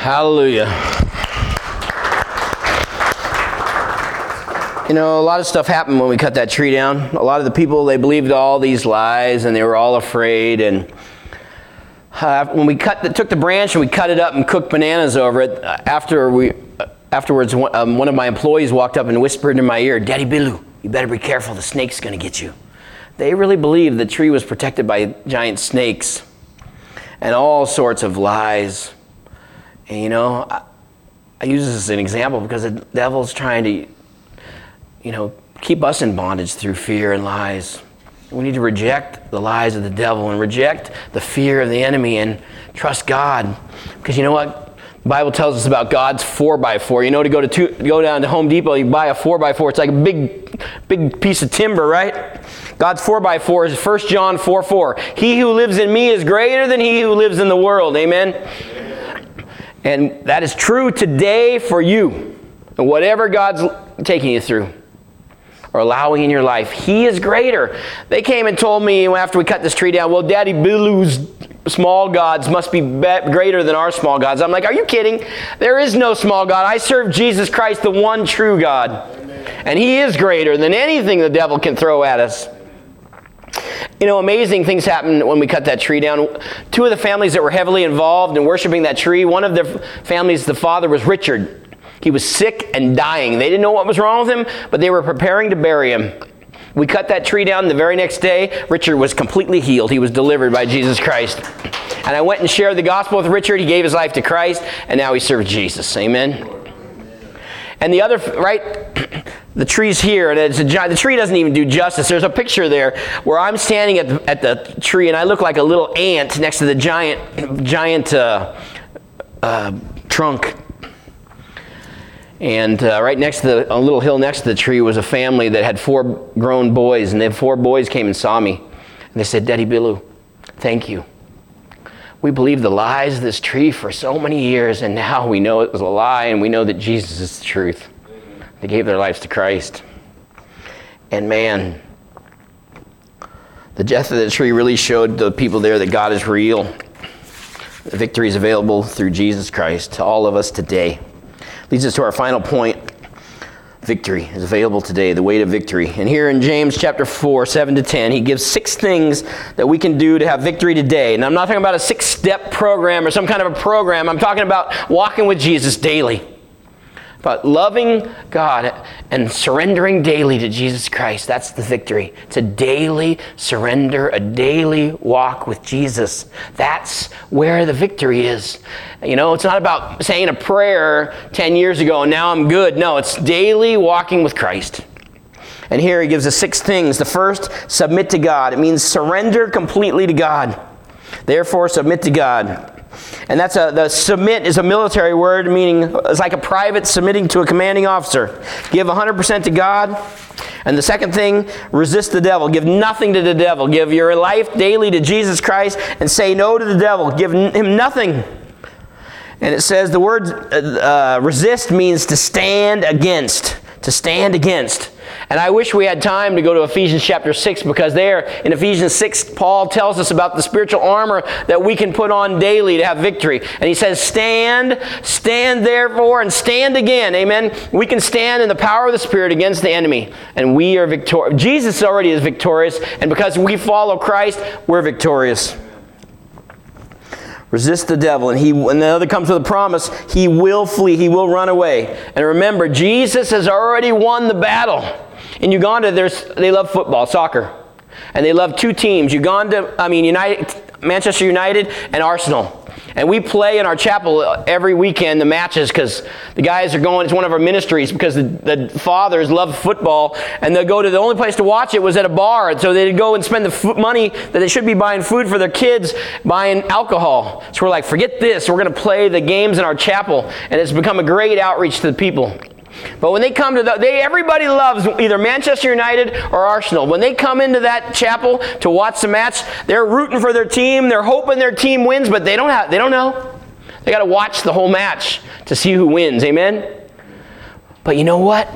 Speaker 1: Hallelujah. You know, a lot of stuff happened when we cut that tree down. A lot of the people, they believed all these lies and they were all afraid. And uh, when we cut the, took the branch and we cut it up and cooked bananas over it, uh, after we, uh, afterwards, one, um, one of my employees walked up and whispered in my ear, Daddy Bilu, you better be careful, the snake's going to get you. They really believed the tree was protected by giant snakes and all sorts of lies. And you know, I, I use this as an example because the devil's trying to, you know, keep us in bondage through fear and lies. We need to reject the lies of the devil and reject the fear of the enemy and trust God. Because you know what? The Bible tells us about God's 4x4. You know, to go, to two, go down to Home Depot, you buy a 4x4. It's like a big, big piece of timber, right? God's 4x4 is 1 John 4 4. He who lives in me is greater than he who lives in the world. Amen? And that is true today for you. And whatever God's taking you through or allowing in your life, He is greater. They came and told me after we cut this tree down, well, Daddy Bilu's small gods must be greater than our small gods. I'm like, are you kidding? There is no small God. I serve Jesus Christ, the one true God. And He is greater than anything the devil can throw at us. You know, amazing things happen when we cut that tree down. Two of the families that were heavily involved in worshiping that tree, one of the families, the father was Richard. He was sick and dying. They didn't know what was wrong with him, but they were preparing to bury him. We cut that tree down the very next day. Richard was completely healed. He was delivered by Jesus Christ. And I went and shared the gospel with Richard. He gave his life to Christ, and now he serves Jesus. Amen. And the other, right? the tree's here, and it's a giant, the tree doesn't even do justice. There's a picture there where I'm standing at the, at the tree, and I look like a little ant next to the giant, giant uh, uh, trunk. And uh, right next to the, a little hill next to the tree was a family that had four grown boys, and the four boys came and saw me. And they said, Daddy Bilu, thank you. We believed the lies of this tree for so many years, and now we know it was a lie, and we know that Jesus is the truth. They gave their lives to Christ. And man, the death of the tree really showed the people there that God is real. The victory is available through Jesus Christ to all of us today. Leads us to our final point. Victory is available today, the way to victory. And here in James chapter 4, 7 to 10, he gives six things that we can do to have victory today. And I'm not talking about a six step program or some kind of a program, I'm talking about walking with Jesus daily. But loving God and surrendering daily to Jesus Christ, that's the victory. It's a daily surrender, a daily walk with Jesus. That's where the victory is. You know, it's not about saying a prayer 10 years ago and now I'm good. No, it's daily walking with Christ. And here he gives us six things. The first, submit to God. It means surrender completely to God. Therefore, submit to God. And that's a, the submit is a military word, meaning it's like a private submitting to a commanding officer. Give 100% to God. And the second thing, resist the devil. Give nothing to the devil. Give your life daily to Jesus Christ and say no to the devil. Give him nothing. And it says the word uh, uh resist means to stand against. To stand against. And I wish we had time to go to Ephesians chapter 6 because there in Ephesians 6, Paul tells us about the spiritual armor that we can put on daily to have victory. And he says, Stand, stand therefore, and stand again. Amen. We can stand in the power of the Spirit against the enemy. And we are victorious. Jesus already is victorious. And because we follow Christ, we're victorious. Resist the devil, and he and the other comes with a promise, he will flee, he will run away. And remember, Jesus has already won the battle. In Uganda, there's, they love football, soccer. And they love two teams, Uganda, I mean, United, Manchester United and Arsenal. And we play in our chapel every weekend the matches because the guys are going, it's one of our ministries because the, the fathers love football and they'll go to the only place to watch it was at a bar. And so they'd go and spend the f- money that they should be buying food for their kids buying alcohol. So we're like, forget this. We're going to play the games in our chapel. And it's become a great outreach to the people. But when they come to the, they everybody loves either Manchester United or Arsenal. When they come into that chapel to watch the match, they're rooting for their team. They're hoping their team wins, but they don't have, they don't know. They got to watch the whole match to see who wins. Amen. But you know what?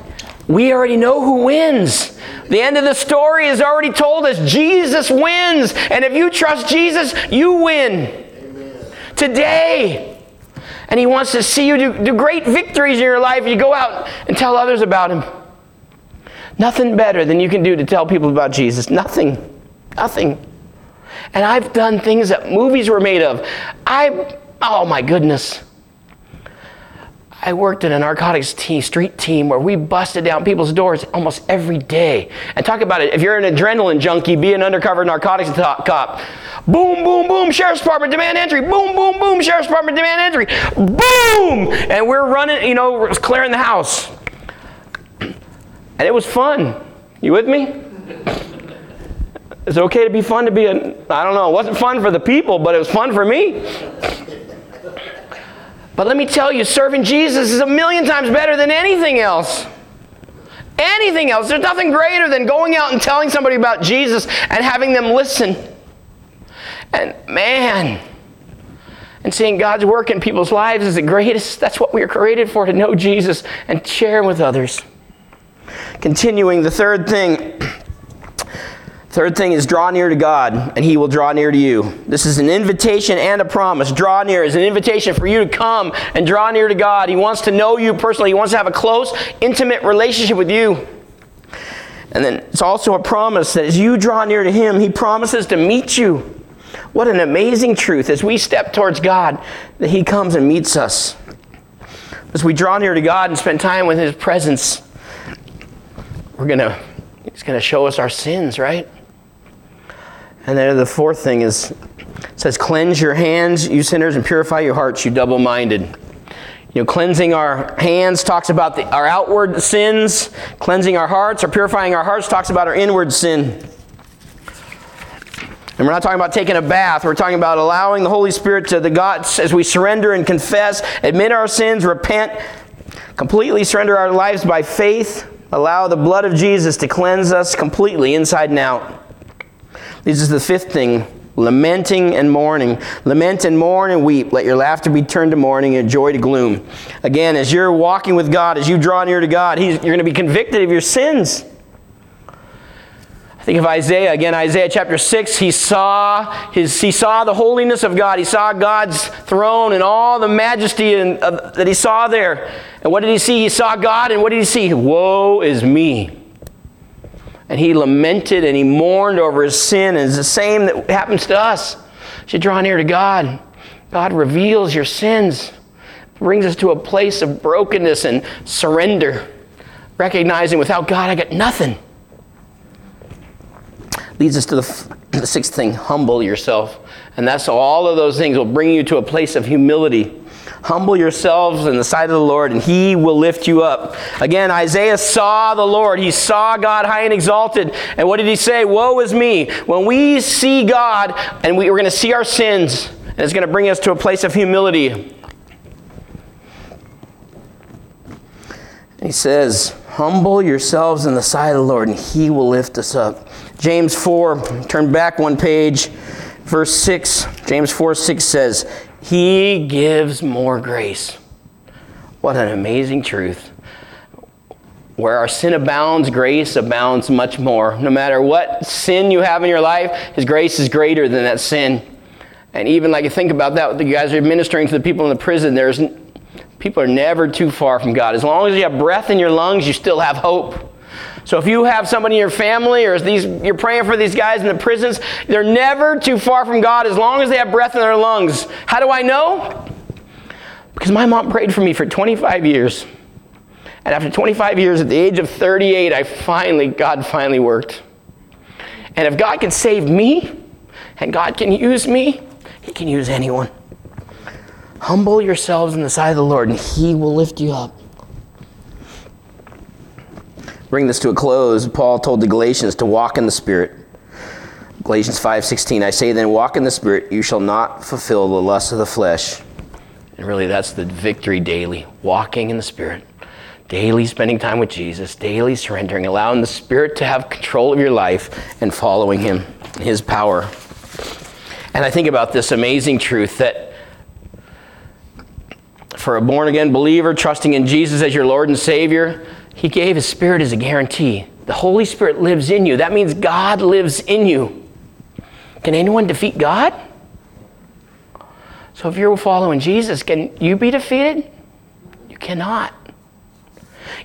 Speaker 1: We already know who wins. The end of the story is already told us. Jesus wins. And if you trust Jesus, you win. Amen. Today. And He wants to see you do, do great victories in your life. You go out and tell others about Him. Nothing better than you can do to tell people about Jesus. Nothing. Nothing. And I've done things that movies were made of. I, oh my goodness. I worked in a narcotics team, street team where we busted down people's doors almost every day. And talk about it. If you're an adrenaline junkie, be an undercover narcotics cop. Boom, boom, boom, Sheriff's Department demand entry. Boom, boom, boom, Sheriff's Department demand entry. Boom! And we're running, you know, clearing the house. And it was fun. You with me? It's okay to be fun to be a, I don't know, it wasn't fun for the people, but it was fun for me. But let me tell you, serving Jesus is a million times better than anything else. Anything else. There's nothing greater than going out and telling somebody about Jesus and having them listen. And man, and seeing God's work in people's lives is the greatest. That's what we are created for to know Jesus and share with others. Continuing, the third thing Third thing is draw near to God, and He will draw near to you. This is an invitation and a promise. Draw near is an invitation for you to come and draw near to God. He wants to know you personally, He wants to have a close, intimate relationship with you. And then it's also a promise that as you draw near to Him, He promises to meet you. What an amazing truth as we step towards God that He comes and meets us. As we draw near to God and spend time with His presence, we're going to, He's going to show us our sins, right? And then the fourth thing is says, Cleanse your hands, you sinners, and purify your hearts, you double minded. You know, cleansing our hands talks about the, our outward sins. Cleansing our hearts or purifying our hearts talks about our inward sin. And we're not talking about taking a bath. We're talking about allowing the Holy Spirit to the God as we surrender and confess, admit our sins, repent, completely surrender our lives by faith, allow the blood of Jesus to cleanse us completely inside and out. This is the fifth thing lamenting and mourning. Lament and mourn and weep. Let your laughter be turned to mourning and joy to gloom. Again, as you're walking with God, as you draw near to God, you're going to be convicted of your sins. I think of Isaiah again. Isaiah chapter six. He saw his. He saw the holiness of God. He saw God's throne and all the majesty uh, that he saw there. And what did he see? He saw God, and what did he see? Woe is me and he lamented and he mourned over his sin. And it's the same that happens to us. As you draw near to God, God reveals your sins, brings us to a place of brokenness and surrender, recognizing without God, I got nothing. Leads us to the, the sixth thing humble yourself. And that's all of those things will bring you to a place of humility Humble yourselves in the sight of the Lord, and he will lift you up. Again, Isaiah saw the Lord. He saw God high and exalted. And what did he say? Woe is me. When we see God, and we, we're going to see our sins, and it's going to bring us to a place of humility. He says, Humble yourselves in the sight of the Lord, and he will lift us up. James 4, turn back one page, verse 6. James 4 6 says, he gives more grace. What an amazing truth. Where our sin abounds, grace abounds much more. No matter what sin you have in your life, His grace is greater than that sin. And even like you think about that, you guys are ministering to the people in the prison. There's people are never too far from God. As long as you have breath in your lungs, you still have hope. So if you have somebody in your family or these, you're praying for these guys in the prisons, they're never too far from God as long as they have breath in their lungs. How do I know? Because my mom prayed for me for 25 years. And after 25 years, at the age of 38, I finally, God finally worked. And if God can save me and God can use me, He can use anyone. Humble yourselves in the sight of the Lord, and he will lift you up. Bring this to a close. Paul told the Galatians to walk in the Spirit. Galatians 5:16 I say then walk in the spirit you shall not fulfill the lust of the flesh. And really that's the victory daily, walking in the spirit. Daily spending time with Jesus, daily surrendering, allowing the spirit to have control of your life and following him, his power. And I think about this amazing truth that for a born again believer trusting in Jesus as your Lord and Savior, he gave his spirit as a guarantee. The Holy Spirit lives in you. That means God lives in you. Can anyone defeat God? So if you're following Jesus, can you be defeated? You cannot.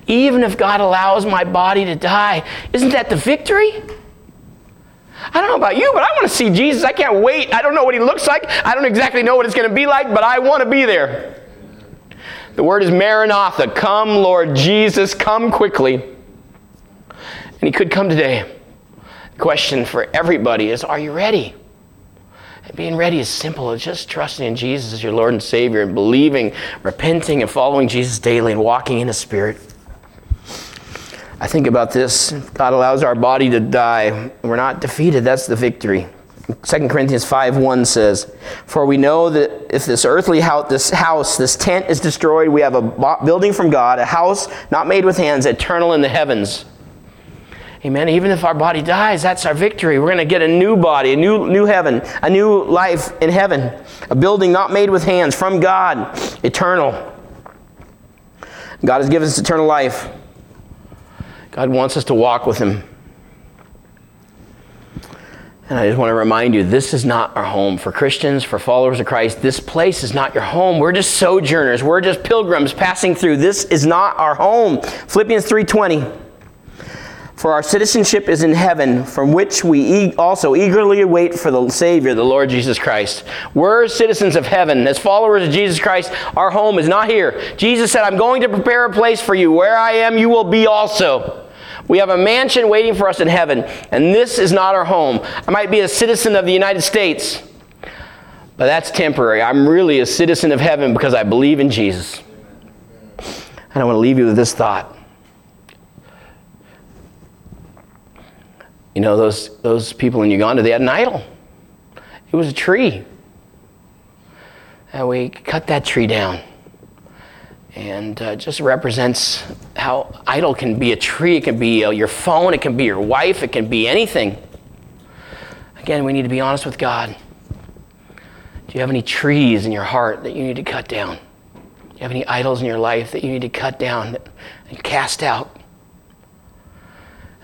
Speaker 1: Even if God allows my body to die, isn't that the victory? I don't know about you, but I want to see Jesus. I can't wait. I don't know what he looks like. I don't exactly know what it's going to be like, but I want to be there. The word is Maranatha. Come, Lord Jesus, come quickly. And he could come today The question for everybody is Are you ready? And being ready is simple. It's just trusting in Jesus as your Lord and Savior and believing, repenting, and following Jesus daily and walking in His Spirit. I think about this. God allows our body to die. We're not defeated. That's the victory. 2 Corinthians 5 1 says, For we know that if this earthly house, this house, this tent is destroyed, we have a building from God, a house not made with hands, eternal in the heavens. Amen. Even if our body dies, that's our victory. We're going to get a new body, a new, new heaven, a new life in heaven, a building not made with hands, from God, eternal. God has given us eternal life. God wants us to walk with Him. And I just want to remind you this is not our home. For Christians, for followers of Christ, this place is not your home. We're just sojourners. We're just pilgrims passing through. This is not our home. Philippians 3:20. For our citizenship is in heaven, from which we also eagerly await for the Savior, the Lord Jesus Christ. We're citizens of heaven. As followers of Jesus Christ, our home is not here. Jesus said, I'm going to prepare a place for you. Where I am, you will be also. We have a mansion waiting for us in heaven, and this is not our home. I might be a citizen of the United States, but that's temporary. I'm really a citizen of heaven because I believe in Jesus. And I want to leave you with this thought. You know, those, those people in Uganda, they had an idol. It was a tree. And we cut that tree down. And uh, just represents how idol can be a tree. It can be uh, your phone. It can be your wife. It can be anything. Again, we need to be honest with God. Do you have any trees in your heart that you need to cut down? Do you have any idols in your life that you need to cut down and cast out?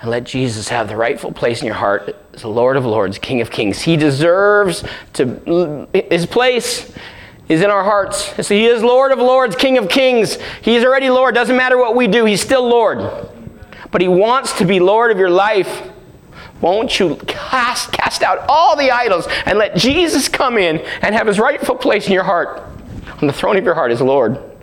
Speaker 1: and let Jesus have the rightful place in your heart as the Lord of Lords, King of Kings. He deserves to, his place is in our hearts. So he is Lord of Lords, King of Kings. He's already Lord. Doesn't matter what we do, he's still Lord. But he wants to be Lord of your life. Won't you cast, cast out all the idols and let Jesus come in and have his rightful place in your heart, on the throne of your heart as Lord?